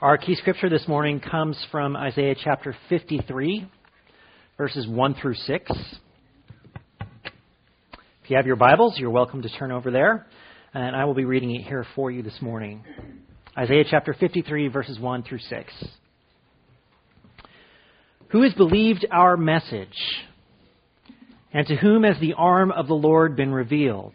Our key scripture this morning comes from Isaiah chapter 53, verses 1 through 6. If you have your Bibles, you're welcome to turn over there, and I will be reading it here for you this morning. Isaiah chapter 53, verses 1 through 6. Who has believed our message? And to whom has the arm of the Lord been revealed?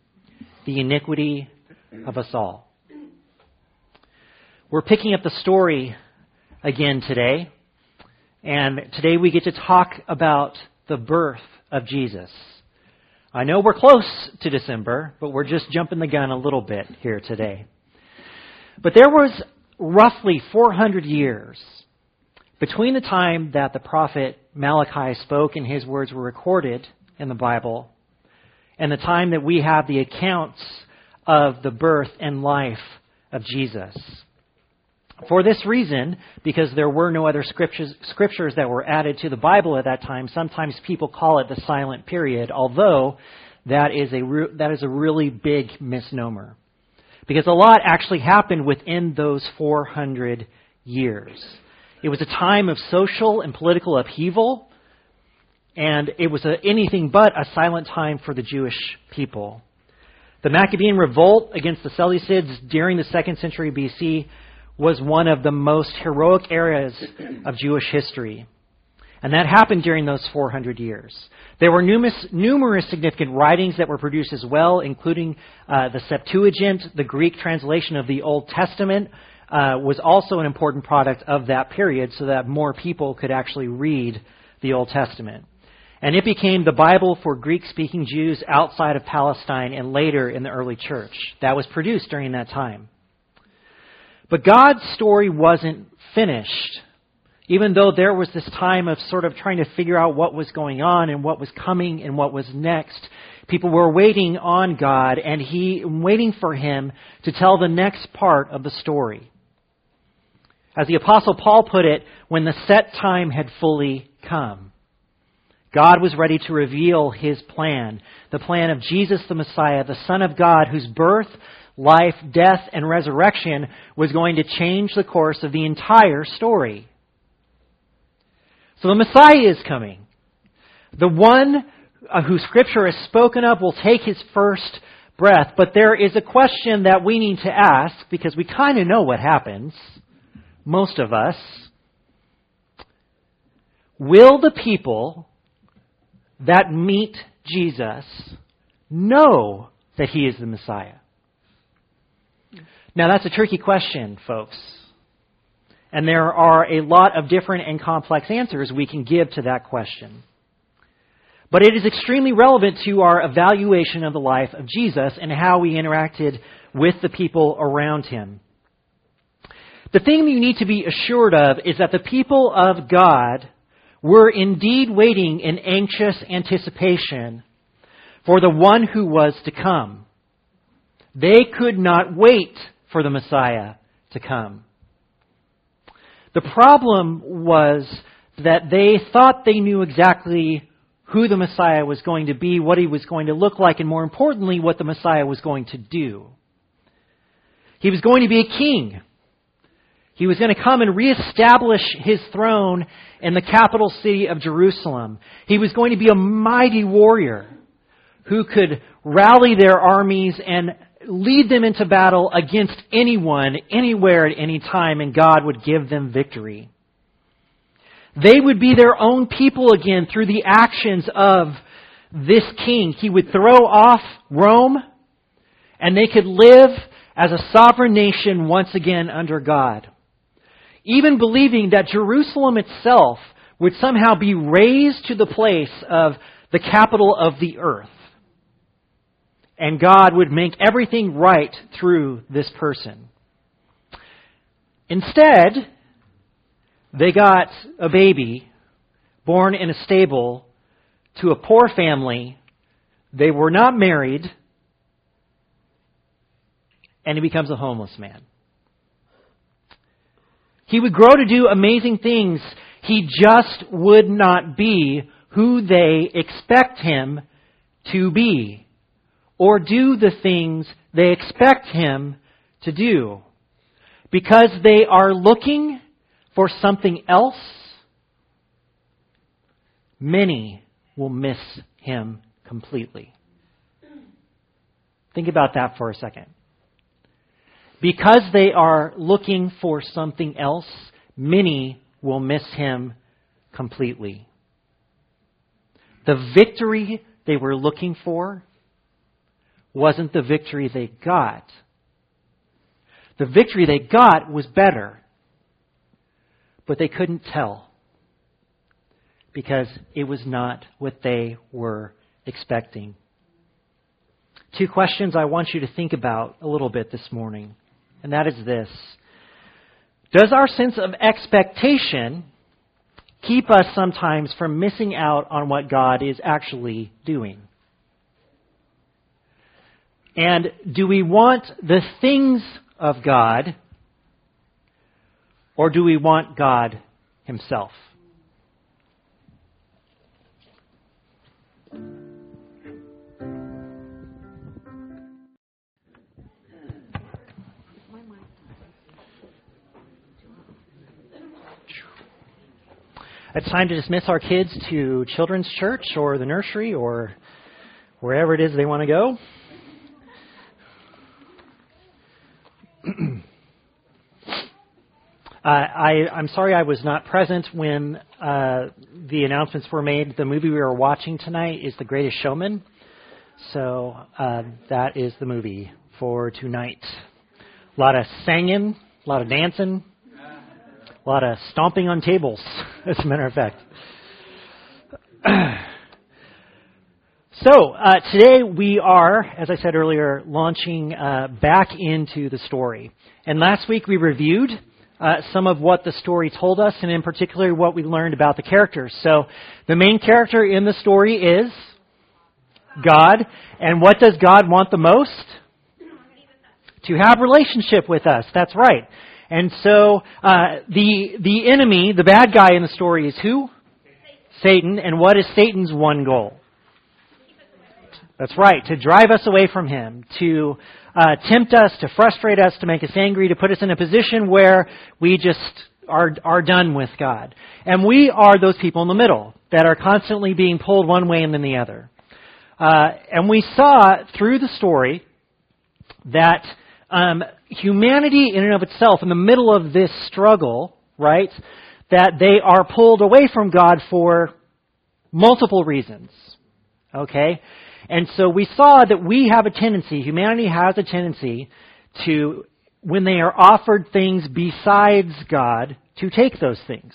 the iniquity of us all. We're picking up the story again today, and today we get to talk about the birth of Jesus. I know we're close to December, but we're just jumping the gun a little bit here today. But there was roughly 400 years between the time that the prophet Malachi spoke and his words were recorded in the Bible and the time that we have the accounts of the birth and life of Jesus. For this reason, because there were no other scriptures, scriptures that were added to the Bible at that time, sometimes people call it the silent period, although that is a, re- that is a really big misnomer. Because a lot actually happened within those 400 years. It was a time of social and political upheaval and it was a, anything but a silent time for the Jewish people. The Maccabean revolt against the Seleucids during the second century BC was one of the most heroic eras of Jewish history. And that happened during those 400 years. There were numerous, numerous significant writings that were produced as well, including uh, the Septuagint, the Greek translation of the Old Testament, uh, was also an important product of that period so that more people could actually read the Old Testament. And it became the Bible for Greek speaking Jews outside of Palestine and later in the early church. That was produced during that time. But God's story wasn't finished. Even though there was this time of sort of trying to figure out what was going on and what was coming and what was next, people were waiting on God and he waiting for him to tell the next part of the story. As the apostle Paul put it, when the set time had fully come. God was ready to reveal his plan, the plan of Jesus the Messiah, the Son of God, whose birth, life, death, and resurrection was going to change the course of the entire story. So the Messiah is coming. The one uh, who Scripture has spoken of will take his first breath. But there is a question that we need to ask because we kind of know what happens, most of us. Will the people that meet Jesus know that he is the Messiah? Now, that's a tricky question, folks. And there are a lot of different and complex answers we can give to that question. But it is extremely relevant to our evaluation of the life of Jesus and how he interacted with the people around him. The thing you need to be assured of is that the people of God were indeed waiting in anxious anticipation for the one who was to come. They could not wait for the Messiah to come. The problem was that they thought they knew exactly who the Messiah was going to be, what he was going to look like, and more importantly, what the Messiah was going to do. He was going to be a king. He was going to come and reestablish his throne in the capital city of Jerusalem. He was going to be a mighty warrior who could rally their armies and lead them into battle against anyone, anywhere, at any time, and God would give them victory. they would be their own people again through the actions of this king. He would throw off Rome and they could live as a sovereign nation once again under God. Even believing that Jerusalem itself would somehow be raised to the place of the capital of the earth. And God would make everything right through this person. Instead, they got a baby born in a stable to a poor family. They were not married and he becomes a homeless man. He would grow to do amazing things. He just would not be who they expect him to be or do the things they expect him to do. Because they are looking for something else, many will miss him completely. Think about that for a second. Because they are looking for something else, many will miss him completely. The victory they were looking for wasn't the victory they got. The victory they got was better, but they couldn't tell because it was not what they were expecting. Two questions I want you to think about a little bit this morning and that is this Does our sense of expectation keep us sometimes from missing out on what God is actually doing? And do we want the things of God, or do we want God Himself? It's time to dismiss our kids to children's church or the nursery or wherever it is they want to go. uh, I, I'm sorry I was not present when uh, the announcements were made. The movie we were watching tonight is The Greatest Showman. So uh, that is the movie for tonight. A lot of singing, a lot of dancing, a lot of stomping on tables, as a matter of fact. so, uh, today we are, as I said earlier, launching uh, back into the story. And last week we reviewed uh, some of what the story told us, and in particular what we learned about the characters. So, the main character in the story is God. And what does God want the most? To have relationship with us. That's right. And so uh, the the enemy, the bad guy in the story, is who? Satan. And what is Satan's one goal? That's right, to drive us away from him, to uh, tempt us, to frustrate us, to make us angry, to put us in a position where we just are are done with God. And we are those people in the middle that are constantly being pulled one way and then the other. Uh, and we saw through the story that um, humanity in and of itself, in the middle of this struggle, right, that they are pulled away from God for multiple reasons. Okay? And so we saw that we have a tendency, humanity has a tendency to, when they are offered things besides God, to take those things.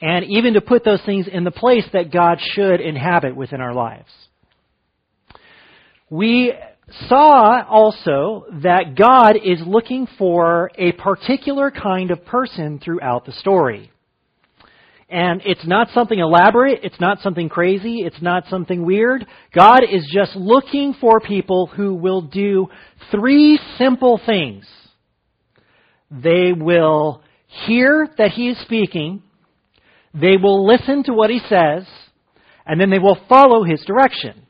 And even to put those things in the place that God should inhabit within our lives. We saw also that God is looking for a particular kind of person throughout the story. And it's not something elaborate, it's not something crazy, it's not something weird. God is just looking for people who will do three simple things. They will hear that He is speaking, they will listen to what He says, and then they will follow His direction.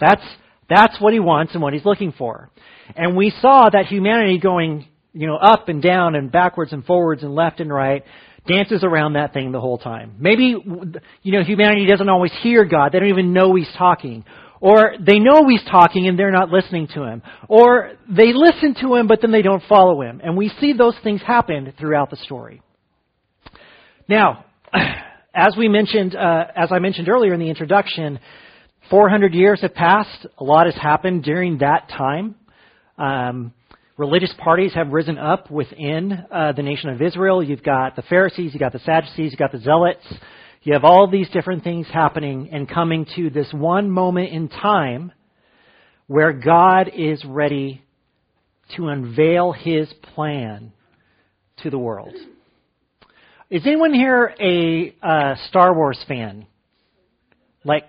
That's that's what he wants and what he's looking for. And we saw that humanity going, you know, up and down and backwards and forwards and left and right dances around that thing the whole time. Maybe, you know, humanity doesn't always hear God. They don't even know he's talking. Or they know he's talking and they're not listening to him. Or they listen to him but then they don't follow him. And we see those things happen throughout the story. Now, as we mentioned, uh, as I mentioned earlier in the introduction, 400 years have passed. A lot has happened during that time. Um, religious parties have risen up within uh, the nation of Israel. You've got the Pharisees, you've got the Sadducees, you've got the Zealots. You have all these different things happening and coming to this one moment in time where God is ready to unveil his plan to the world. Is anyone here a uh, Star Wars fan? Like,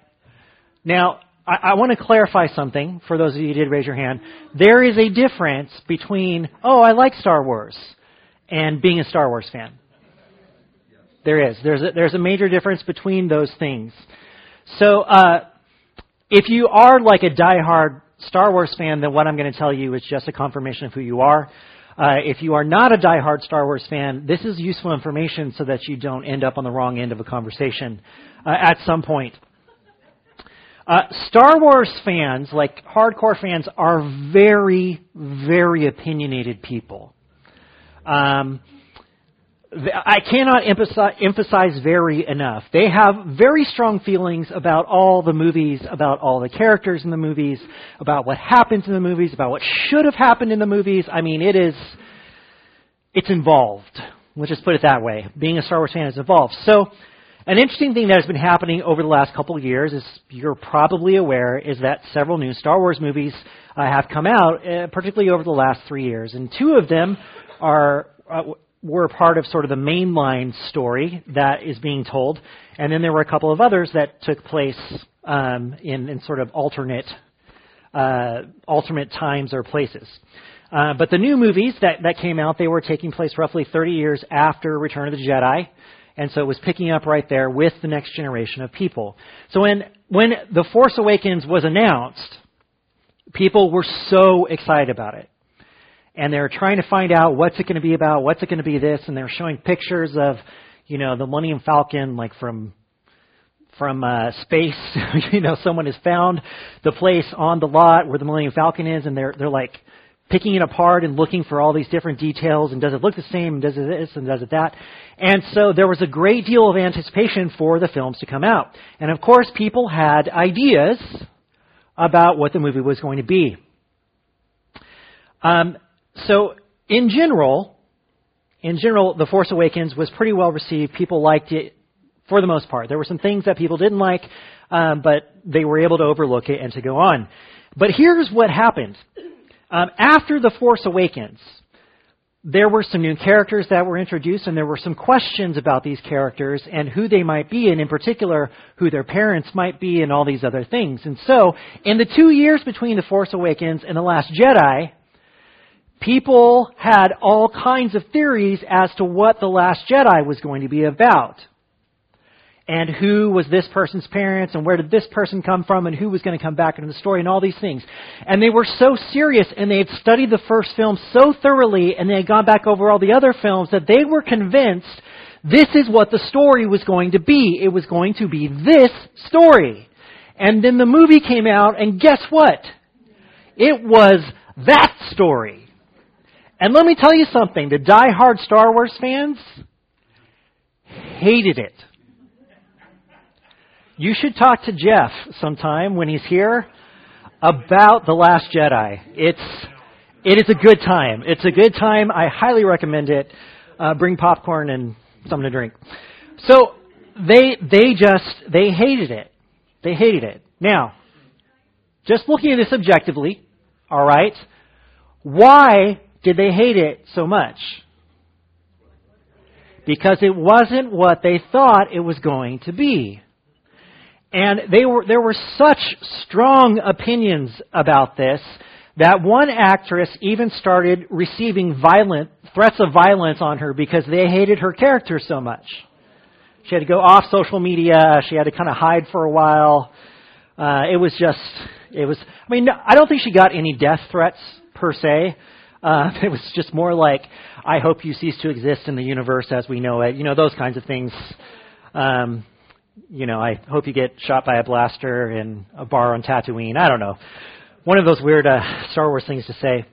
now, I, I want to clarify something for those of you who did raise your hand. There is a difference between, oh, I like Star Wars, and being a Star Wars fan. There is. There's a, there's a major difference between those things. So, uh, if you are like a diehard Star Wars fan, then what I'm going to tell you is just a confirmation of who you are. Uh, if you are not a diehard Star Wars fan, this is useful information so that you don't end up on the wrong end of a conversation uh, at some point. Uh, Star Wars fans, like hardcore fans, are very, very opinionated people. Um, I cannot emphasize very enough. They have very strong feelings about all the movies, about all the characters in the movies, about what happens in the movies, about what should have happened in the movies. I mean, it is, it's involved. Let's just put it that way. Being a Star Wars fan is involved. So, an interesting thing that has been happening over the last couple of years, is you're probably aware, is that several new Star Wars movies uh, have come out, uh, particularly over the last three years, and two of them are. Uh, were part of sort of the mainline story that is being told, and then there were a couple of others that took place um, in, in sort of alternate uh, alternate times or places. Uh, but the new movies that, that came out, they were taking place roughly 30 years after Return of the Jedi, and so it was picking up right there with the next generation of people. So when when The Force Awakens was announced, people were so excited about it and they're trying to find out what's it going to be about, what's it going to be this, and they're showing pictures of, you know, the Millennium Falcon, like from from uh, space. you know, someone has found the place on the lot where the Millennium Falcon is, and they're they're like picking it apart and looking for all these different details and does it look the same and does it this and does it that. And so there was a great deal of anticipation for the films to come out. And of course people had ideas about what the movie was going to be. Um, so, in general, in general, The Force Awakens was pretty well received. People liked it for the most part. There were some things that people didn't like, um, but they were able to overlook it and to go on. But here's what happened. Um, after The Force Awakens, there were some new characters that were introduced, and there were some questions about these characters and who they might be, and in particular, who their parents might be, and all these other things. And so, in the two years between The Force Awakens and The Last Jedi, people had all kinds of theories as to what The Last Jedi was going to be about. And who was this person's parents, and where did this person come from, and who was going to come back into the story, and all these things. And they were so serious, and they had studied the first film so thoroughly, and they had gone back over all the other films, that they were convinced this is what the story was going to be. It was going to be this story. And then the movie came out, and guess what? It was that story. And let me tell you something the die-hard Star Wars fans hated it. You should talk to Jeff sometime when he's here about The Last Jedi. It's, it is a good time. It's a good time. I highly recommend it. Uh, bring popcorn and something to drink. So they, they just, they hated it. They hated it. Now, just looking at this objectively, alright, why did they hate it so much? Because it wasn't what they thought it was going to be. And they were, there were such strong opinions about this that one actress even started receiving violent threats of violence on her because they hated her character so much. She had to go off social media. She had to kind of hide for a while. Uh, it was just, it was. I mean, I don't think she got any death threats per se, uh, it was just more like, I hope you cease to exist in the universe as we know it. You know, those kinds of things. Um, you know, I hope you get shot by a blaster in a bar on Tatooine. I don't know. One of those weird uh, Star Wars things to say.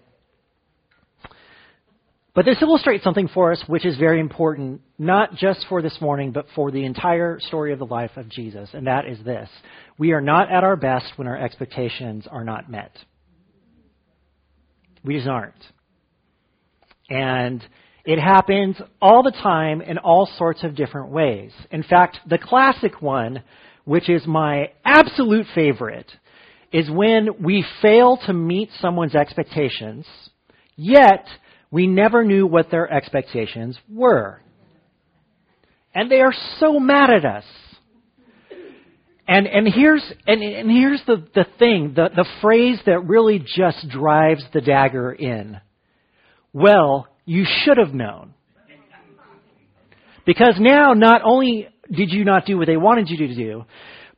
But this illustrates something for us which is very important, not just for this morning, but for the entire story of the life of Jesus, and that is this. We are not at our best when our expectations are not met. We just aren't. And it happens all the time in all sorts of different ways. In fact, the classic one, which is my absolute favorite, is when we fail to meet someone's expectations, yet we never knew what their expectations were. And they are so mad at us. And, and here's, and, and here's the, the thing, the, the phrase that really just drives the dagger in. Well, you should have known. Because now not only did you not do what they wanted you to do,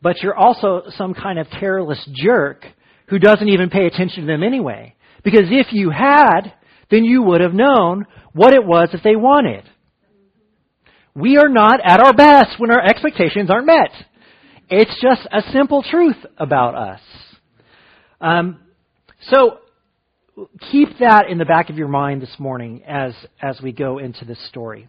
but you're also some kind of careless jerk who doesn't even pay attention to them anyway. Because if you had, then you would have known what it was that they wanted. We are not at our best when our expectations aren't met. It's just a simple truth about us. Um, so keep that in the back of your mind this morning as, as we go into this story.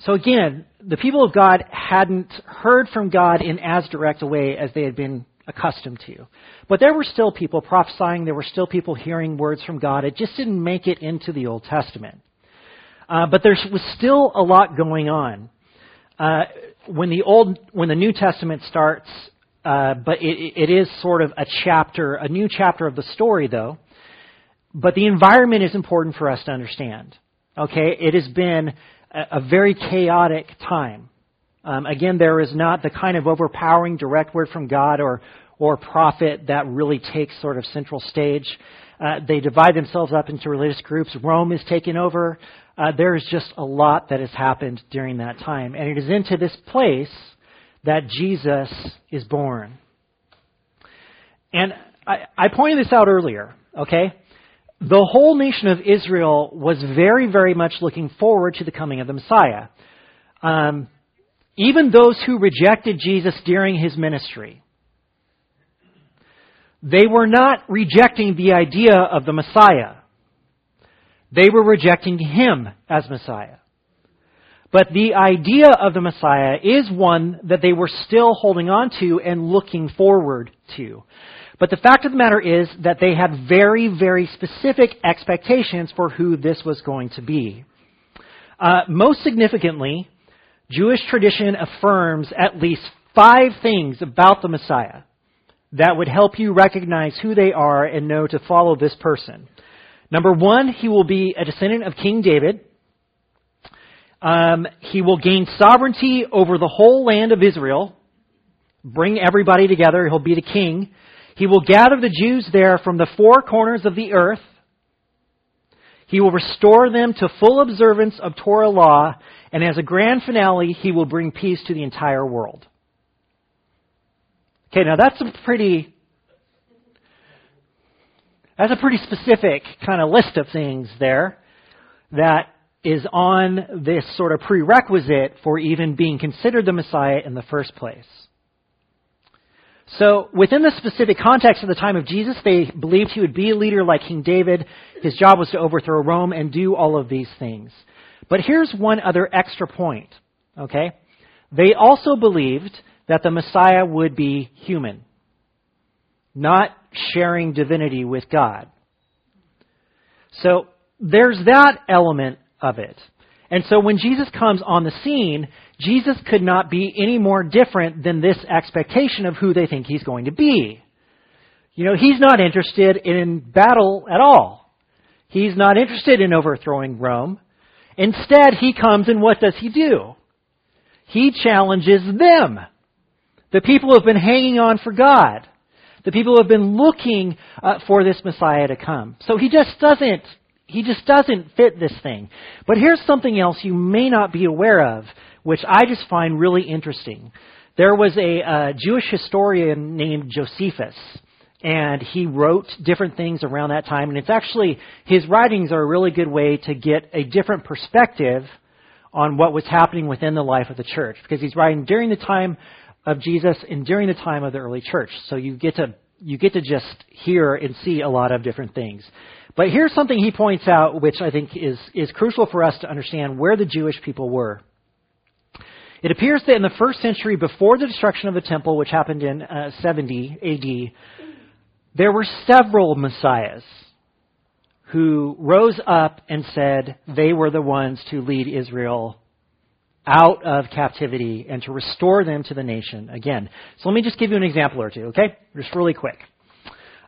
So again, the people of God hadn't heard from God in as direct a way as they had been accustomed to. But there were still people prophesying, there were still people hearing words from God. It just didn't make it into the Old Testament. Uh, but there was still a lot going on. Uh, when the old, when the New Testament starts, uh, but it, it is sort of a chapter, a new chapter of the story, though. But the environment is important for us to understand. Okay, it has been a, a very chaotic time. Um, again, there is not the kind of overpowering direct word from God or or prophet that really takes sort of central stage. Uh, they divide themselves up into religious groups. Rome is taken over. Uh, there is just a lot that has happened during that time, and it is into this place that Jesus is born. And I, I pointed this out earlier. Okay, the whole nation of Israel was very, very much looking forward to the coming of the Messiah. Um, even those who rejected Jesus during his ministry, they were not rejecting the idea of the Messiah. They were rejecting him as Messiah. But the idea of the Messiah is one that they were still holding on to and looking forward to. But the fact of the matter is that they had very, very specific expectations for who this was going to be. Uh, most significantly, Jewish tradition affirms at least five things about the Messiah that would help you recognize who they are and know to follow this person. Number one, he will be a descendant of King David. Um, he will gain sovereignty over the whole land of Israel, bring everybody together. He'll be the king. He will gather the Jews there from the four corners of the earth. He will restore them to full observance of Torah law, and as a grand finale, he will bring peace to the entire world. Okay, now that's a pretty that's a pretty specific kind of list of things there that is on this sort of prerequisite for even being considered the Messiah in the first place. So, within the specific context of the time of Jesus, they believed he would be a leader like King David. His job was to overthrow Rome and do all of these things. But here's one other extra point, okay? They also believed that the Messiah would be human, not sharing divinity with God. So, there's that element of it. And so when Jesus comes on the scene, Jesus could not be any more different than this expectation of who they think he's going to be. You know, he's not interested in battle at all. He's not interested in overthrowing Rome. Instead, he comes and what does he do? He challenges them. The people who have been hanging on for God. The people who have been looking uh, for this Messiah to come. So he just doesn't, he just doesn't fit this thing. But here's something else you may not be aware of which I just find really interesting. There was a uh, Jewish historian named Josephus, and he wrote different things around that time. And it's actually, his writings are a really good way to get a different perspective on what was happening within the life of the church, because he's writing during the time of Jesus and during the time of the early church. So you get to you get to just hear and see a lot of different things. But here's something he points out, which I think is, is crucial for us to understand where the Jewish people were. It appears that in the first century, before the destruction of the temple, which happened in uh, 70 AD, there were several messiahs who rose up and said they were the ones to lead Israel out of captivity and to restore them to the nation again. So let me just give you an example or two, okay? Just really quick.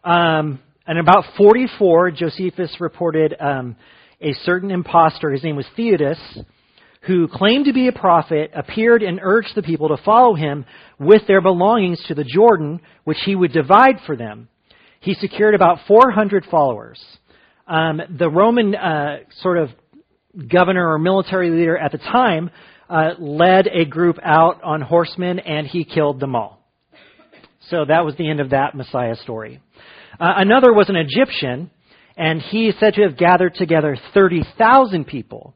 Um, in about 44, Josephus reported um, a certain impostor, his name was Theudas, who claimed to be a prophet, appeared and urged the people to follow him with their belongings to the Jordan, which he would divide for them. He secured about 400 followers. Um, the Roman uh, sort of governor or military leader at the time uh, led a group out on horsemen, and he killed them all. So that was the end of that Messiah story. Uh, another was an Egyptian, and he is said to have gathered together 30,000 people,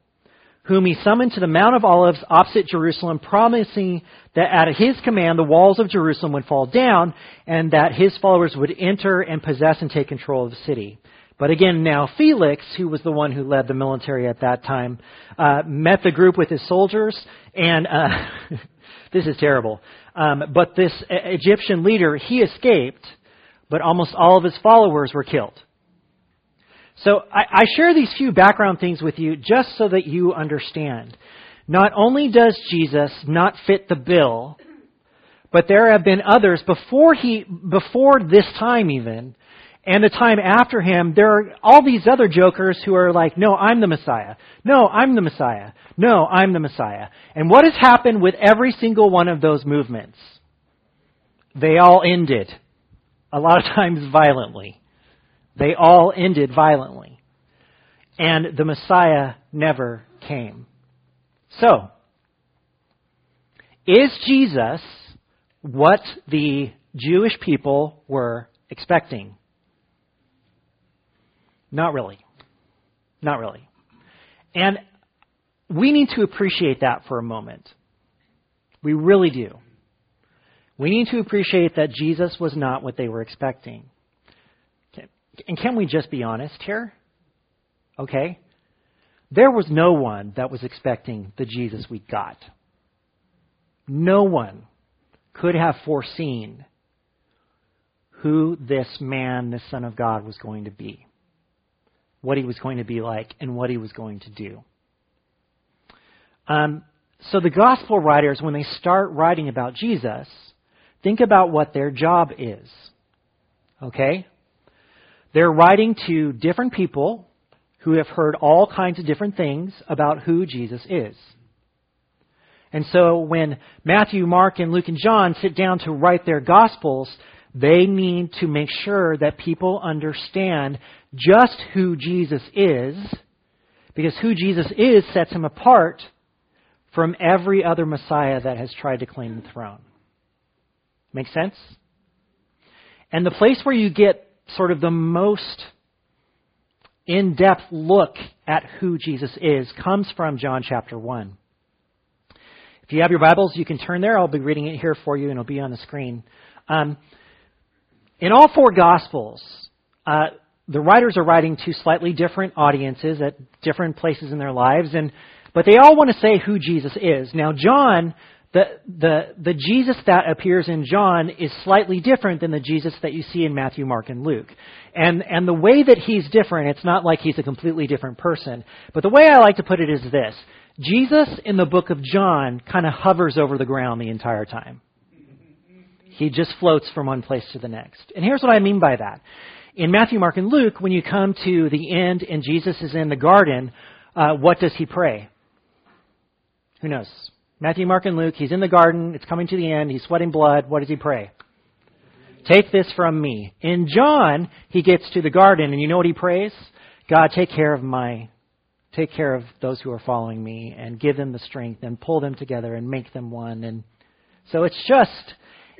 whom he summoned to the Mount of Olives opposite Jerusalem, promising that at his command the walls of Jerusalem would fall down, and that his followers would enter and possess and take control of the city. But again, now Felix, who was the one who led the military at that time, uh, met the group with his soldiers, and uh, this is terrible. Um, but this Egyptian leader, he escaped, but almost all of his followers were killed. So I, I share these few background things with you just so that you understand. Not only does Jesus not fit the bill, but there have been others before he, before this time even, and the time after him, there are all these other jokers who are like, no, I'm the Messiah. No, I'm the Messiah. No, I'm the Messiah. And what has happened with every single one of those movements? They all ended a lot of times violently. They all ended violently. And the Messiah never came. So, is Jesus what the Jewish people were expecting? Not really. Not really. And we need to appreciate that for a moment. We really do. We need to appreciate that Jesus was not what they were expecting. And can we just be honest here? Okay? There was no one that was expecting the Jesus we got. No one could have foreseen who this man, this Son of God, was going to be, what he was going to be like, and what he was going to do. Um, so the gospel writers, when they start writing about Jesus, Think about what their job is. Okay? They're writing to different people who have heard all kinds of different things about who Jesus is. And so when Matthew, Mark, and Luke, and John sit down to write their Gospels, they need to make sure that people understand just who Jesus is, because who Jesus is sets him apart from every other Messiah that has tried to claim the throne. Make sense? And the place where you get sort of the most in depth look at who Jesus is comes from John chapter 1. If you have your Bibles, you can turn there. I'll be reading it here for you, and it'll be on the screen. Um, in all four Gospels, uh, the writers are writing to slightly different audiences at different places in their lives, and but they all want to say who Jesus is. Now, John the, the, the Jesus that appears in John is slightly different than the Jesus that you see in Matthew, Mark, and Luke. And, and the way that he's different, it's not like he's a completely different person. But the way I like to put it is this Jesus in the book of John kind of hovers over the ground the entire time. He just floats from one place to the next. And here's what I mean by that. In Matthew, Mark, and Luke, when you come to the end and Jesus is in the garden, uh, what does he pray? Who knows? Matthew, Mark, and Luke. He's in the garden. It's coming to the end. He's sweating blood. What does he pray? Take this from me. In John, he gets to the garden, and you know what he prays? God, take care of my, take care of those who are following me, and give them the strength, and pull them together, and make them one. And so it's just,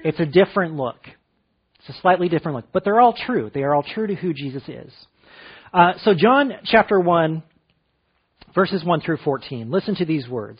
it's a different look. It's a slightly different look, but they're all true. They are all true to who Jesus is. Uh, so John chapter one, verses one through fourteen. Listen to these words.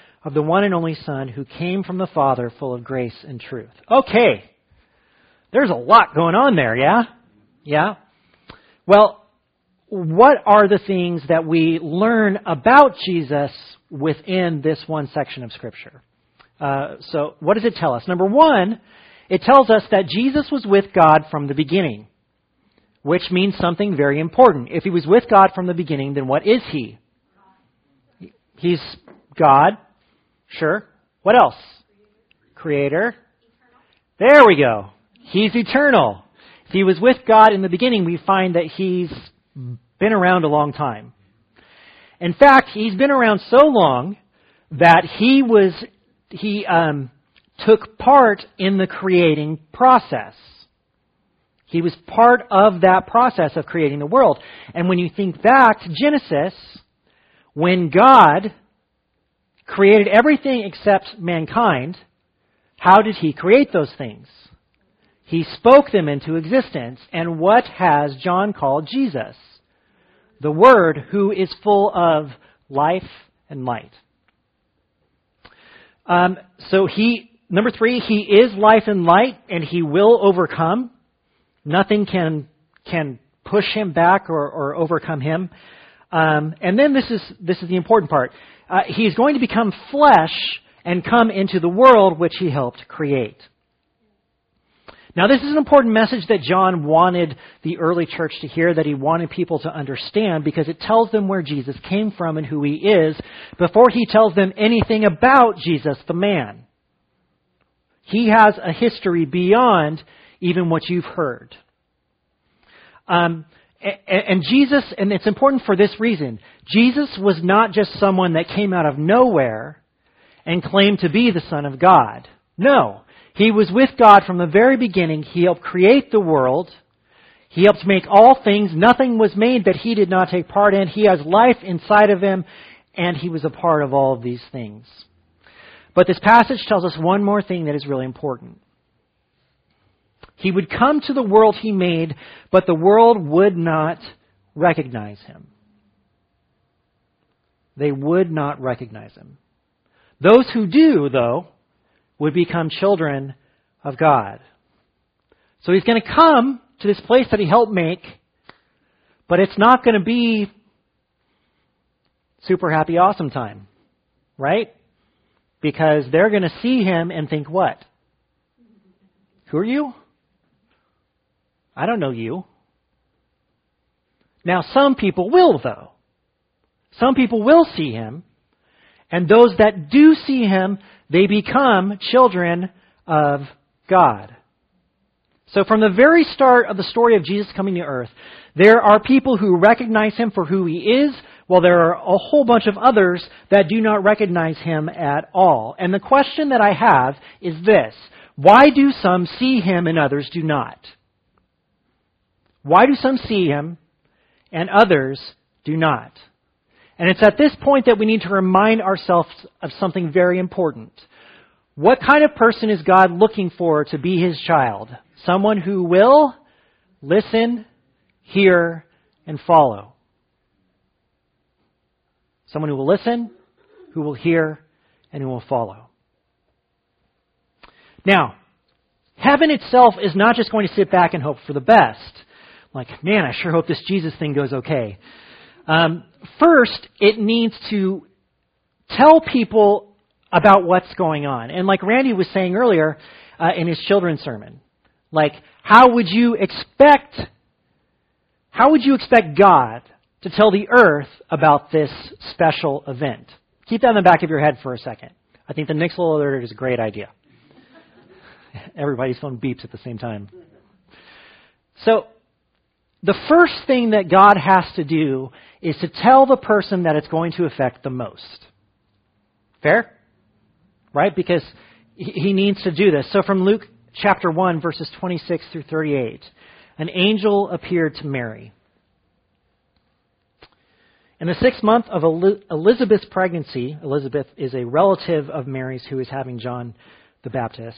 of the one and only Son who came from the Father, full of grace and truth. Okay. There's a lot going on there, yeah? Yeah? Well, what are the things that we learn about Jesus within this one section of Scripture? Uh, so, what does it tell us? Number one, it tells us that Jesus was with God from the beginning, which means something very important. If he was with God from the beginning, then what is he? He's God. Sure. What else? Creator. There we go. He's eternal. If he was with God in the beginning, we find that he's been around a long time. In fact, he's been around so long that he was he um, took part in the creating process. He was part of that process of creating the world. And when you think back to Genesis, when God created everything except mankind, how did he create those things? He spoke them into existence. And what has John called Jesus? The Word who is full of life and light. Um, so he Number three, he is life and light, and he will overcome. Nothing can can push him back or, or overcome him. Um, and then this is this is the important part. Uh, he's going to become flesh and come into the world which he helped create. Now, this is an important message that John wanted the early church to hear, that he wanted people to understand, because it tells them where Jesus came from and who he is before he tells them anything about Jesus, the man. He has a history beyond even what you've heard. Um, and, and Jesus, and it's important for this reason, Jesus was not just someone that came out of nowhere and claimed to be the Son of God. No. He was with God from the very beginning. He helped create the world. He helped make all things. Nothing was made that he did not take part in. He has life inside of him, and he was a part of all of these things. But this passage tells us one more thing that is really important. He would come to the world he made, but the world would not recognize him. They would not recognize him. Those who do, though, would become children of God. So he's going to come to this place that he helped make, but it's not going to be super happy, awesome time. Right? Because they're going to see him and think, what? Who are you? I don't know you. Now, some people will, though. Some people will see him. And those that do see him, they become children of God. So from the very start of the story of Jesus coming to earth, there are people who recognize him for who he is, while there are a whole bunch of others that do not recognize him at all. And the question that I have is this. Why do some see him and others do not? Why do some see him and others do not? And it's at this point that we need to remind ourselves of something very important. What kind of person is God looking for to be his child? Someone who will listen, hear, and follow. Someone who will listen, who will hear, and who will follow. Now, heaven itself is not just going to sit back and hope for the best. Like, man, I sure hope this Jesus thing goes okay. Um, first, it needs to tell people about what's going on. And like Randy was saying earlier uh, in his children's sermon, like, how would you expect, how would you expect God to tell the earth about this special event? Keep that in the back of your head for a second. I think the little alert is a great idea. Everybody's phone beeps at the same time. So, the first thing that God has to do is to tell the person that it's going to affect the most. Fair? Right? Because he needs to do this. So from Luke chapter 1, verses 26 through 38, an angel appeared to Mary. In the sixth month of Elizabeth's pregnancy, Elizabeth is a relative of Mary's who is having John the Baptist.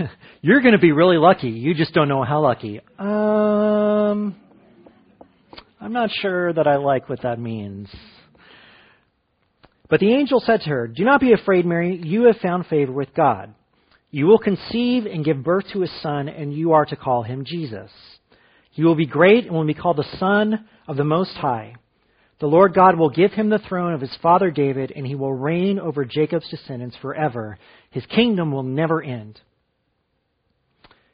You're going to be really lucky. You just don't know how lucky. Um, I'm not sure that I like what that means. But the angel said to her, Do not be afraid, Mary. You have found favor with God. You will conceive and give birth to a son, and you are to call him Jesus. He will be great and will be called the Son of the Most High. The Lord God will give him the throne of his father David, and he will reign over Jacob's descendants forever. His kingdom will never end.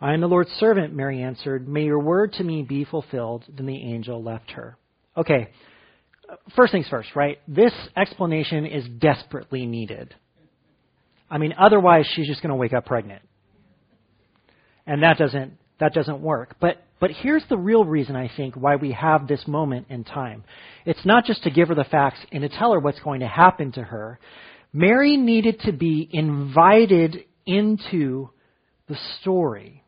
I am the Lord's servant, Mary answered. May your word to me be fulfilled. Then the angel left her. Okay, first things first, right? This explanation is desperately needed. I mean, otherwise she's just going to wake up pregnant. And that doesn't, that doesn't work. But, but here's the real reason, I think, why we have this moment in time. It's not just to give her the facts and to tell her what's going to happen to her. Mary needed to be invited into the story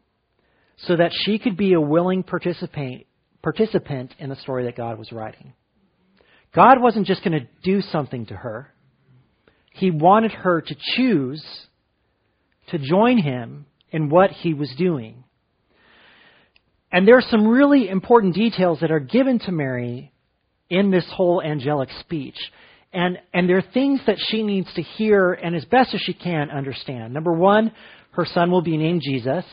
so that she could be a willing participant, participant in the story that God was writing. God wasn't just going to do something to her. He wanted her to choose to join him in what he was doing. And there are some really important details that are given to Mary in this whole angelic speech. And, and there are things that she needs to hear and as best as she can understand. Number one, her son will be named Jesus.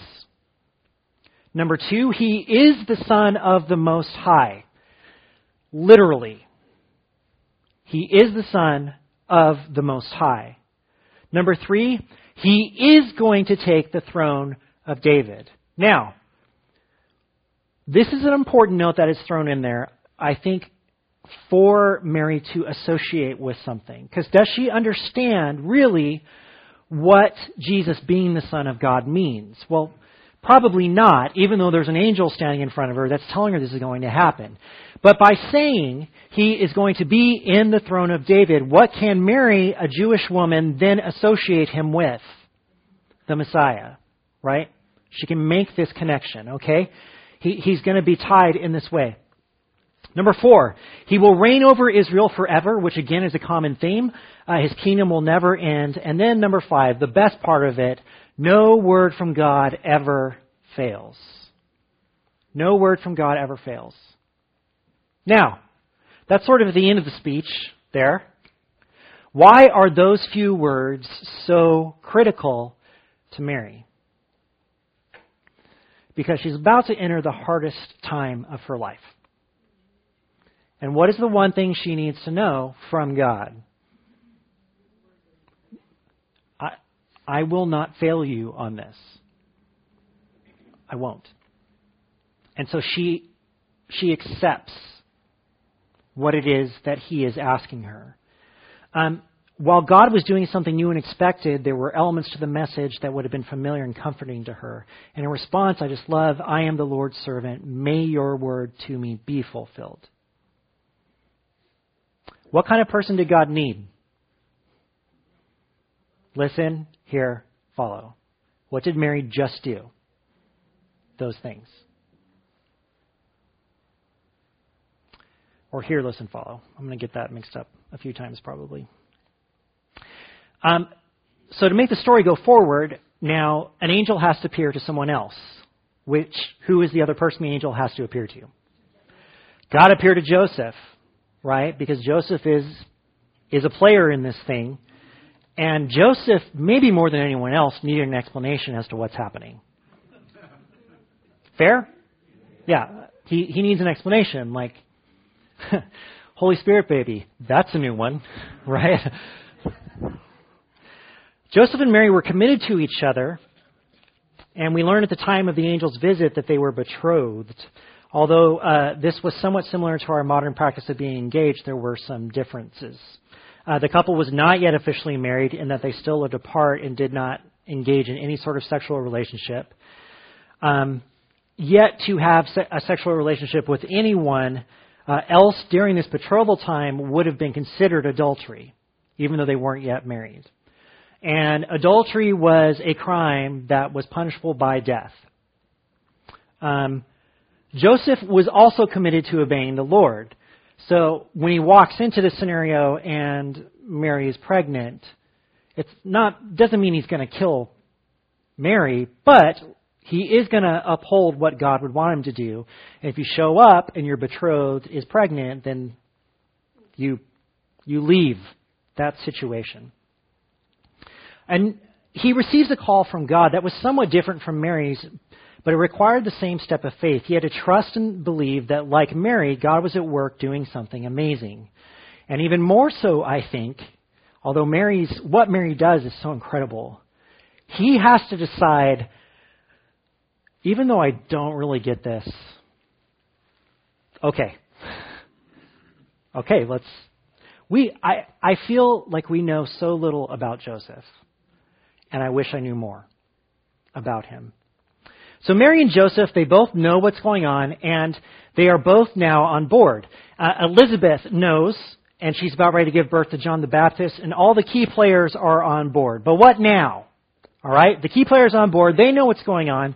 Number two, he is the Son of the Most High. Literally. He is the Son of the Most High. Number three, he is going to take the throne of David. Now, this is an important note that is thrown in there, I think, for Mary to associate with something. Because does she understand really what Jesus being the Son of God means? Well, Probably not, even though there's an angel standing in front of her that's telling her this is going to happen. But by saying he is going to be in the throne of David, what can Mary, a Jewish woman, then associate him with? The Messiah, right? She can make this connection, okay? He, he's going to be tied in this way. Number four, he will reign over Israel forever, which again is a common theme. Uh, his kingdom will never end. And then number five, the best part of it, no word from God ever fails. No word from God ever fails. Now, that's sort of the end of the speech there. Why are those few words so critical to Mary? Because she's about to enter the hardest time of her life. And what is the one thing she needs to know from God? I will not fail you on this. I won't. And so she she accepts what it is that he is asking her. Um, while God was doing something new and expected, there were elements to the message that would have been familiar and comforting to her. And in response, I just love, I am the Lord's servant. May your word to me be fulfilled. What kind of person did God need? Listen, hear, follow. What did Mary just do? Those things. Or here, listen, follow. I'm going to get that mixed up a few times probably. Um, so to make the story go forward, now an angel has to appear to someone else. Which who is the other person the angel has to appear to? God appeared to Joseph, right? Because Joseph is is a player in this thing. And Joseph, maybe more than anyone else, needed an explanation as to what's happening. Fair? Yeah. He he needs an explanation, like Holy Spirit baby, that's a new one, right? Joseph and Mary were committed to each other, and we learn at the time of the angel's visit that they were betrothed. Although uh, this was somewhat similar to our modern practice of being engaged, there were some differences. Uh, the couple was not yet officially married in that they still lived apart and did not engage in any sort of sexual relationship. Um, yet to have se- a sexual relationship with anyone uh, else during this betrothal time would have been considered adultery, even though they weren't yet married. And adultery was a crime that was punishable by death. Um, Joseph was also committed to obeying the Lord. So when he walks into this scenario and Mary is pregnant, it's not doesn't mean he's going to kill Mary, but he is going to uphold what God would want him to do. And if you show up and your betrothed is pregnant, then you you leave that situation. And he receives a call from God that was somewhat different from Mary's, but it required the same step of faith. He had to trust and believe that, like Mary, God was at work doing something amazing. And even more so, I think, although Mary's, what Mary does is so incredible, he has to decide, even though I don't really get this, okay, okay, let's, we, I, I feel like we know so little about Joseph and I wish I knew more about him. So Mary and Joseph, they both know what's going on, and they are both now on board. Uh, Elizabeth knows, and she's about ready to give birth to John the Baptist, and all the key players are on board. But what now? All right, the key players on board, they know what's going on.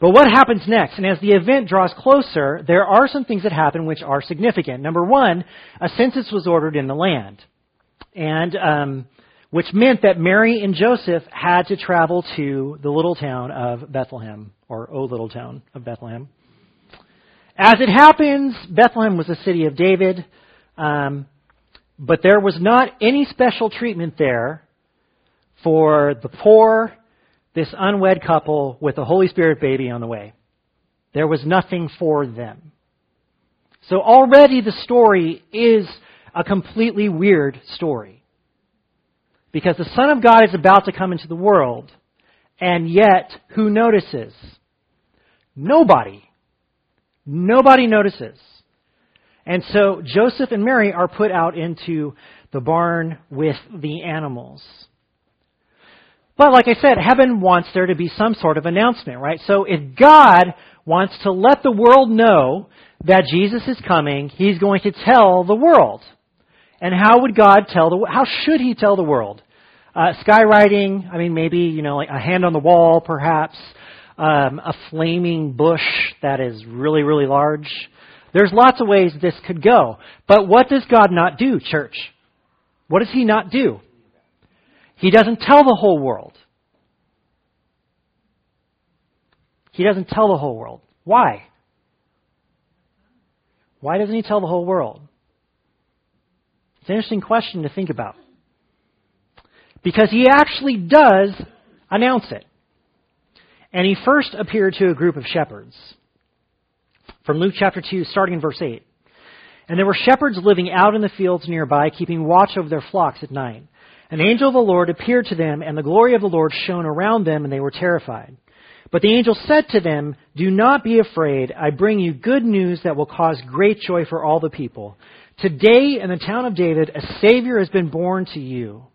But what happens next? And as the event draws closer, there are some things that happen which are significant. Number one, a census was ordered in the land. And um, which meant that Mary and Joseph had to travel to the little town of Bethlehem, or O little town of Bethlehem. As it happens, Bethlehem was a city of David, um, but there was not any special treatment there for the poor, this unwed couple with a Holy Spirit baby on the way. There was nothing for them. So already the story is a completely weird story. Because the Son of God is about to come into the world, and yet, who notices? Nobody. Nobody notices. And so Joseph and Mary are put out into the barn with the animals. But like I said, heaven wants there to be some sort of announcement, right? So if God wants to let the world know that Jesus is coming, he's going to tell the world. And how would God tell the how should he tell the world? Uh, skywriting, I mean maybe, you know, like a hand on the wall perhaps, um, a flaming bush that is really, really large. There's lots of ways this could go. But what does God not do, church? What does he not do? He doesn't tell the whole world. He doesn't tell the whole world. Why? Why doesn't he tell the whole world? It's an interesting question to think about. Because he actually does announce it. And he first appeared to a group of shepherds. From Luke chapter 2, starting in verse 8. And there were shepherds living out in the fields nearby, keeping watch over their flocks at night. An angel of the Lord appeared to them, and the glory of the Lord shone around them, and they were terrified. But the angel said to them, Do not be afraid. I bring you good news that will cause great joy for all the people. Today in the town of David, a Savior has been born to you.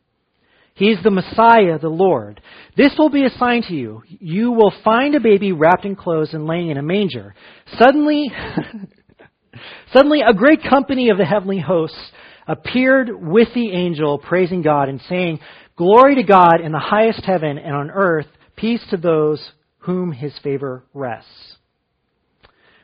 He is the Messiah, the Lord. This will be a sign to you. You will find a baby wrapped in clothes and laying in a manger. Suddenly, suddenly a great company of the heavenly hosts appeared with the angel, praising God and saying, Glory to God in the highest heaven and on earth, peace to those whom his favor rests.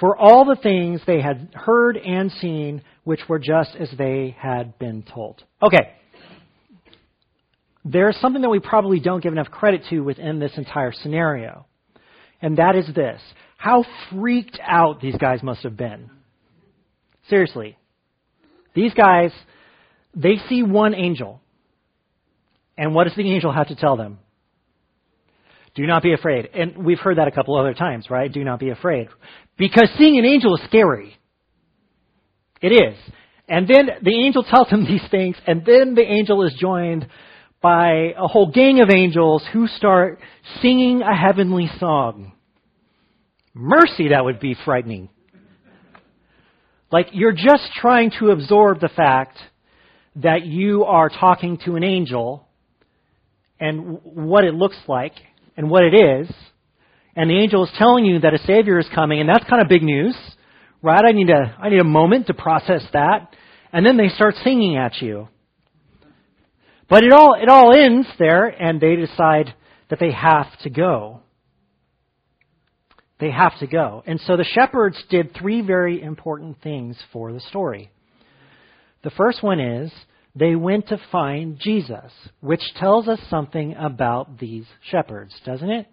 for all the things they had heard and seen, which were just as they had been told. Okay. There's something that we probably don't give enough credit to within this entire scenario. And that is this. How freaked out these guys must have been. Seriously. These guys, they see one angel. And what does the angel have to tell them? Do not be afraid. And we've heard that a couple other times, right? Do not be afraid. Because seeing an angel is scary. It is. And then the angel tells him these things, and then the angel is joined by a whole gang of angels who start singing a heavenly song. Mercy, that would be frightening. Like you're just trying to absorb the fact that you are talking to an angel and what it looks like and what it is, and the angel is telling you that a Savior is coming, and that's kind of big news, right? I need a, I need a moment to process that. And then they start singing at you. But it all, it all ends there, and they decide that they have to go. They have to go. And so the shepherds did three very important things for the story. The first one is they went to find Jesus, which tells us something about these shepherds, doesn't it?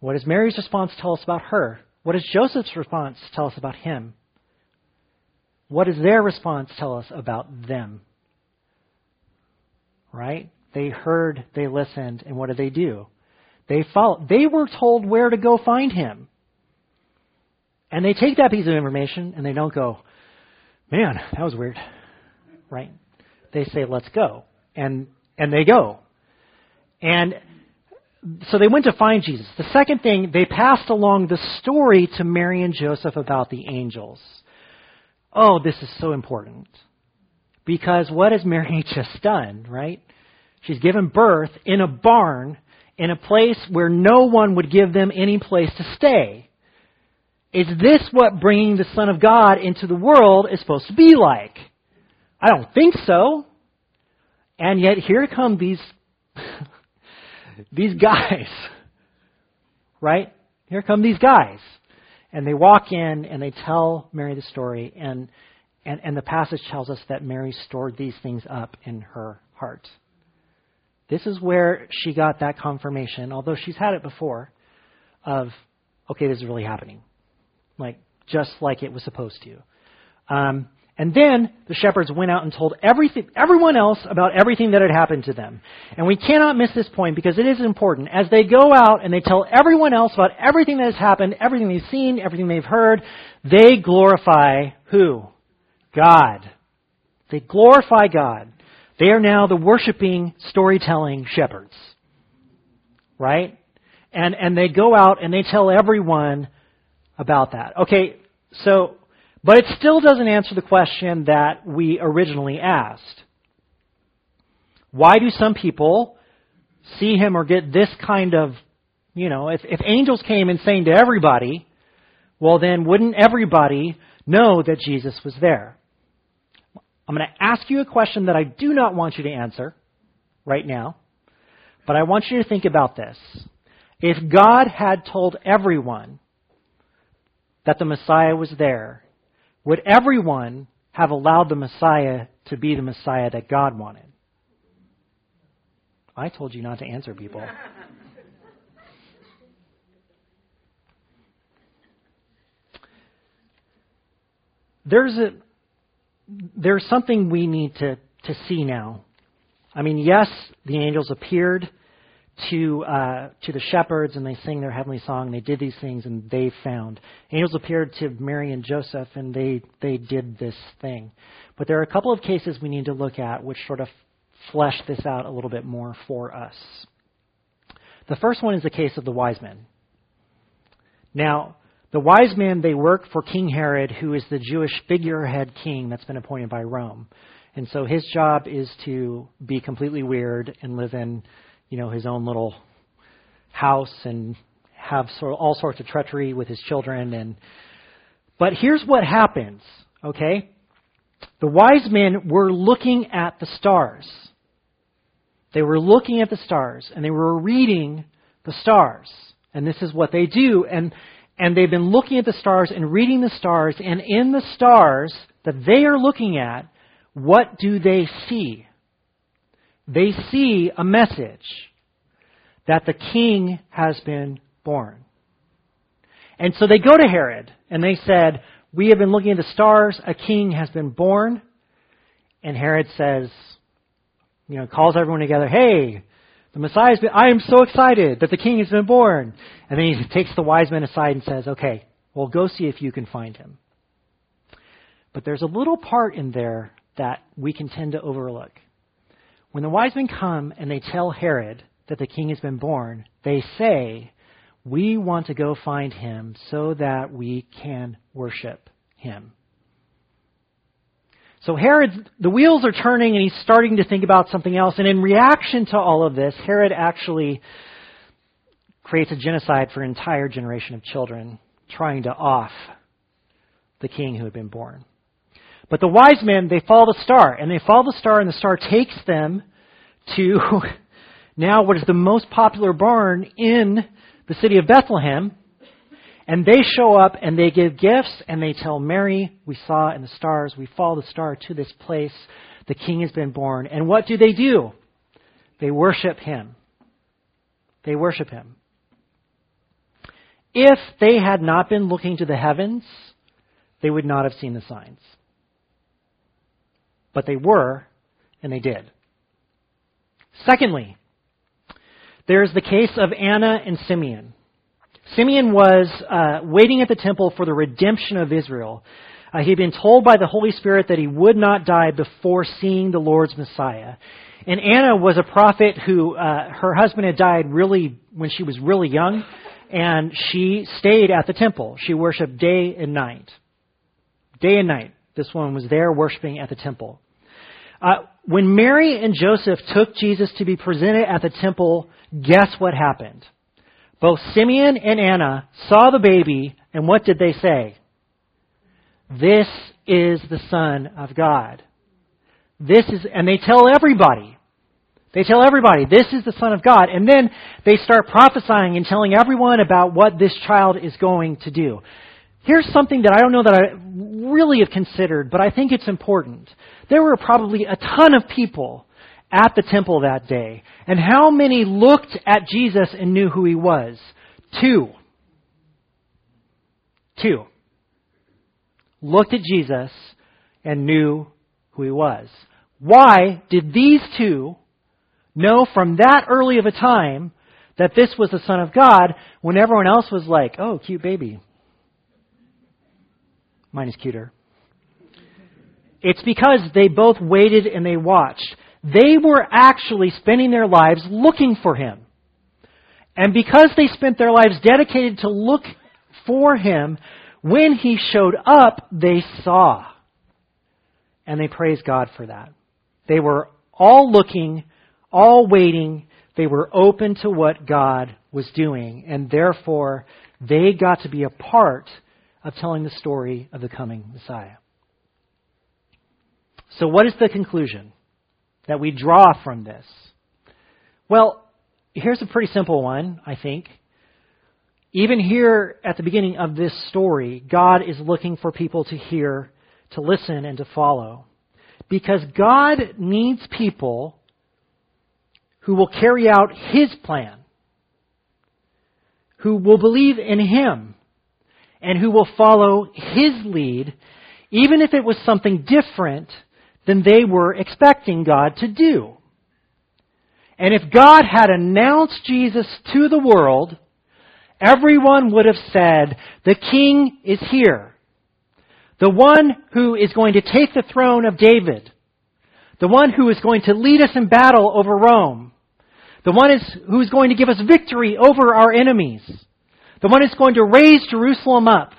What does Mary's response tell us about her? What does Joseph's response tell us about him? What does their response tell us about them? Right? They heard, they listened, and what did they do? They followed. They were told where to go find him. And they take that piece of information and they don't go, man, that was weird right? They say, let's go. And, and they go. And so they went to find Jesus. The second thing, they passed along the story to Mary and Joseph about the angels. Oh, this is so important. Because what has Mary just done, right? She's given birth in a barn in a place where no one would give them any place to stay. Is this what bringing the Son of God into the world is supposed to be like? I don't think so. And yet here come these these guys. Right? Here come these guys. And they walk in and they tell Mary the story and and, and the passage tells us that Mary stored these things up in her heart. This is where she got that confirmation, although she's had it before, of, okay, this is really happening. Like, just like it was supposed to. Um, and then the shepherds went out and told everything, everyone else about everything that had happened to them. And we cannot miss this point because it is important. As they go out and they tell everyone else about everything that has happened, everything they've seen, everything they've heard, they glorify who? God. They glorify God. They are now the worshiping, storytelling shepherds. Right? And, and they go out and they tell everyone about that. Okay, so but it still doesn't answer the question that we originally asked. Why do some people see him or get this kind of, you know, if, if angels came and saying to everybody, well then wouldn't everybody know that Jesus was there? I'm going to ask you a question that I do not want you to answer right now, but I want you to think about this. If God had told everyone that the Messiah was there, would everyone have allowed the Messiah to be the Messiah that God wanted? I told you not to answer people. there's a there's something we need to to see now. I mean, yes, the angels appeared to uh, to the shepherds and they sing their heavenly song. They did these things and they found. Angels appeared to Mary and Joseph and they they did this thing. But there are a couple of cases we need to look at which sort of flesh this out a little bit more for us. The first one is the case of the wise men. Now, the wise men, they work for King Herod, who is the Jewish figurehead king that's been appointed by Rome. And so his job is to be completely weird and live in, you know, his own little house and have sort of all sorts of treachery with his children and but here's what happens, okay? The wise men were looking at the stars. They were looking at the stars and they were reading the stars. And this is what they do and and they've been looking at the stars and reading the stars, and in the stars that they are looking at, what do they see? They see a message that the king has been born. And so they go to Herod and they said, We have been looking at the stars, a king has been born. And Herod says, you know, calls everyone together, Hey, the Messiah's been, I am so excited that the king has been born. And then he takes the wise men aside and says, okay, well, go see if you can find him. But there's a little part in there that we can tend to overlook. When the wise men come and they tell Herod that the king has been born, they say, We want to go find him so that we can worship him. So Herod, the wheels are turning and he's starting to think about something else. And in reaction to all of this, Herod actually creates a genocide for an entire generation of children, trying to off the king who had been born. But the wise men, they follow the star, and they follow the star, and the star takes them to now what is the most popular barn in the city of Bethlehem, and they show up and they give gifts and they tell Mary, we saw in the stars, we follow the star to this place. The king has been born. And what do they do? They worship him. They worship him. If they had not been looking to the heavens, they would not have seen the signs. But they were, and they did. Secondly, there's the case of Anna and Simeon. Simeon was uh, waiting at the temple for the redemption of Israel. Uh, he had been told by the Holy Spirit that he would not die before seeing the Lord's Messiah. And Anna was a prophet who uh, her husband had died really when she was really young, and she stayed at the temple. She worshipped day and night. Day and night. This woman was there worshiping at the temple. Uh, when Mary and Joseph took Jesus to be presented at the temple, guess what happened? Both Simeon and Anna saw the baby, and what did they say? This is the Son of God. This is, and they tell everybody. They tell everybody, this is the Son of God. And then they start prophesying and telling everyone about what this child is going to do. Here's something that I don't know that I really have considered, but I think it's important. There were probably a ton of people at the temple that day. And how many looked at Jesus and knew who he was? Two. Two. Looked at Jesus and knew who he was. Why did these two know from that early of a time that this was the Son of God when everyone else was like, oh, cute baby? Mine is cuter. It's because they both waited and they watched. They were actually spending their lives looking for him. And because they spent their lives dedicated to look for him, when he showed up, they saw. And they praised God for that. They were all looking, all waiting. They were open to what God was doing. And therefore, they got to be a part of telling the story of the coming Messiah. So, what is the conclusion? that we draw from this? Well, here's a pretty simple one, I think. Even here at the beginning of this story, God is looking for people to hear, to listen, and to follow. Because God needs people who will carry out His plan, who will believe in Him, and who will follow His lead even if it was something different than they were expecting God to do. And if God had announced Jesus to the world, everyone would have said, the king is here. The one who is going to take the throne of David. The one who is going to lead us in battle over Rome. The one is, who is going to give us victory over our enemies. The one who's going to raise Jerusalem up.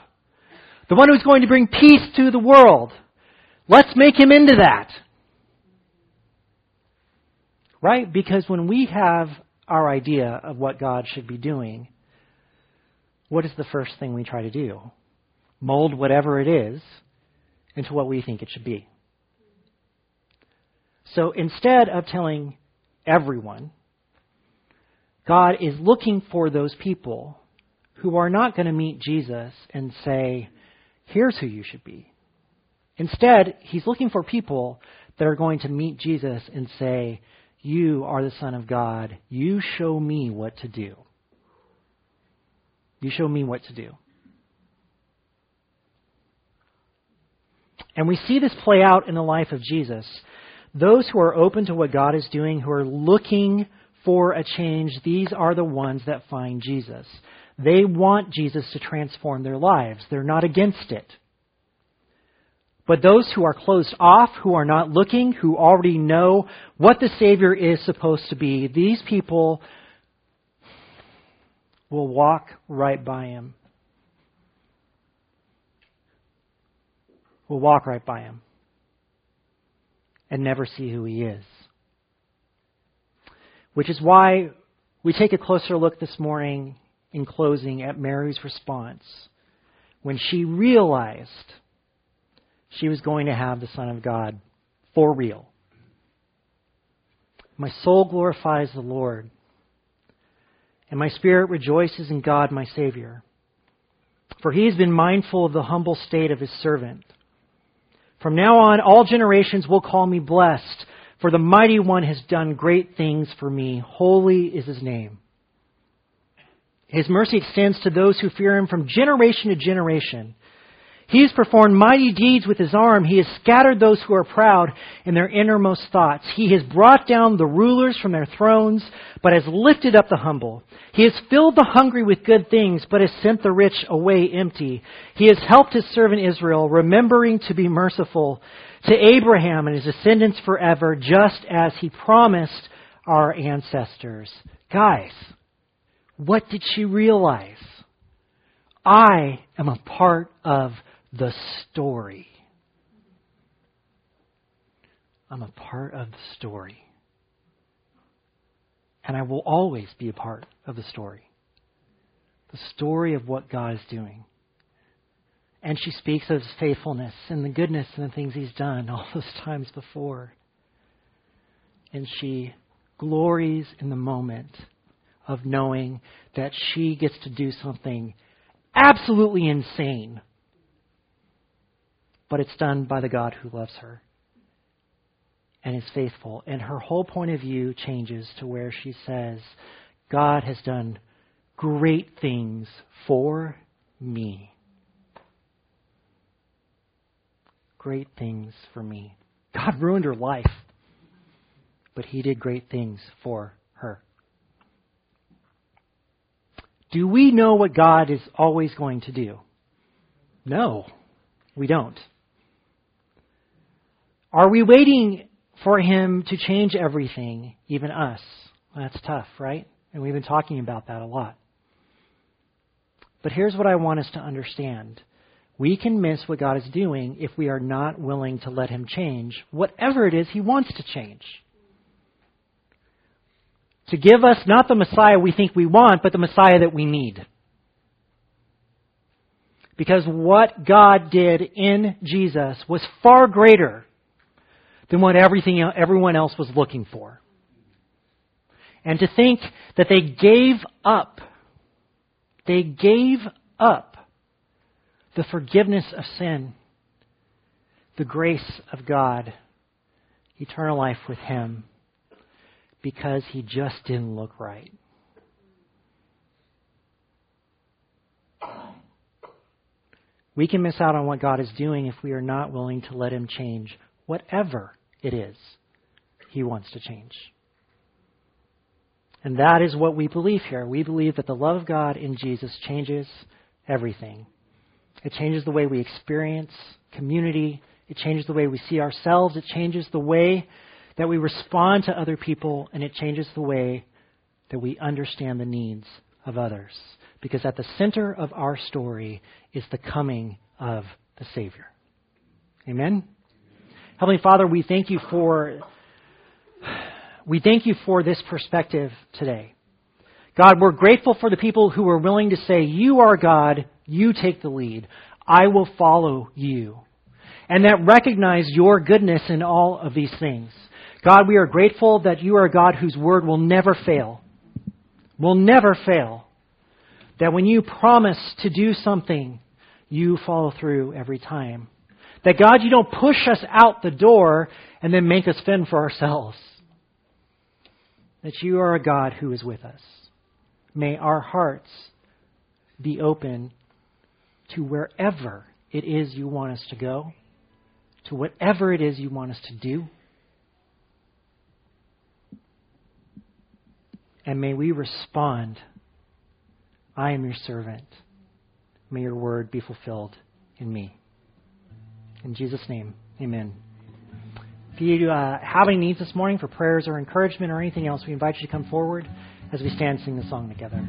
The one who's going to bring peace to the world. Let's make him into that. Right? Because when we have our idea of what God should be doing, what is the first thing we try to do? Mold whatever it is into what we think it should be. So instead of telling everyone, God is looking for those people who are not going to meet Jesus and say, here's who you should be. Instead, he's looking for people that are going to meet Jesus and say, you are the Son of God. You show me what to do. You show me what to do. And we see this play out in the life of Jesus. Those who are open to what God is doing, who are looking for a change, these are the ones that find Jesus. They want Jesus to transform their lives. They're not against it. But those who are closed off, who are not looking, who already know what the Savior is supposed to be, these people will walk right by him. Will walk right by him and never see who he is. Which is why we take a closer look this morning in closing at Mary's response when she realized she was going to have the Son of God for real. My soul glorifies the Lord, and my spirit rejoices in God my Savior. For he has been mindful of the humble state of his servant. From now on, all generations will call me blessed, for the mighty one has done great things for me. Holy is his name. His mercy extends to those who fear him from generation to generation. He has performed mighty deeds with his arm. He has scattered those who are proud in their innermost thoughts. He has brought down the rulers from their thrones, but has lifted up the humble. He has filled the hungry with good things, but has sent the rich away empty. He has helped his servant Israel, remembering to be merciful to Abraham and his descendants forever, just as he promised our ancestors. Guys, what did she realize? I am a part of the story. I'm a part of the story. And I will always be a part of the story. The story of what God is doing. And she speaks of his faithfulness and the goodness and the things he's done all those times before. And she glories in the moment of knowing that she gets to do something absolutely insane but it's done by the God who loves her and is faithful. And her whole point of view changes to where she says, God has done great things for me. Great things for me. God ruined her life, but He did great things for her. Do we know what God is always going to do? No, we don't. Are we waiting for Him to change everything, even us? That's tough, right? And we've been talking about that a lot. But here's what I want us to understand. We can miss what God is doing if we are not willing to let Him change whatever it is He wants to change. To give us not the Messiah we think we want, but the Messiah that we need. Because what God did in Jesus was far greater than what everything, everyone else was looking for. And to think that they gave up, they gave up the forgiveness of sin, the grace of God, eternal life with Him, because He just didn't look right. We can miss out on what God is doing if we are not willing to let Him change whatever it is He wants to change. And that is what we believe here. We believe that the love of God in Jesus changes everything. It changes the way we experience community. It changes the way we see ourselves. It changes the way that we respond to other people. And it changes the way that we understand the needs of others. Because at the center of our story is the coming of the Savior. Amen? Heavenly Father, we thank you for we thank you for this perspective today. God, we're grateful for the people who are willing to say, You are God, you take the lead. I will follow you. And that recognize your goodness in all of these things. God, we are grateful that you are a God whose word will never fail. Will never fail. That when you promise to do something, you follow through every time. That God, you don't push us out the door and then make us fend for ourselves that you are a God who is with us. May our hearts be open to wherever it is you want us to go, to whatever it is you want us to do. And may we respond I am your servant. May your word be fulfilled in me. In Jesus' name, amen. If you uh, have any needs this morning for prayers or encouragement or anything else, we invite you to come forward as we stand and sing the song together.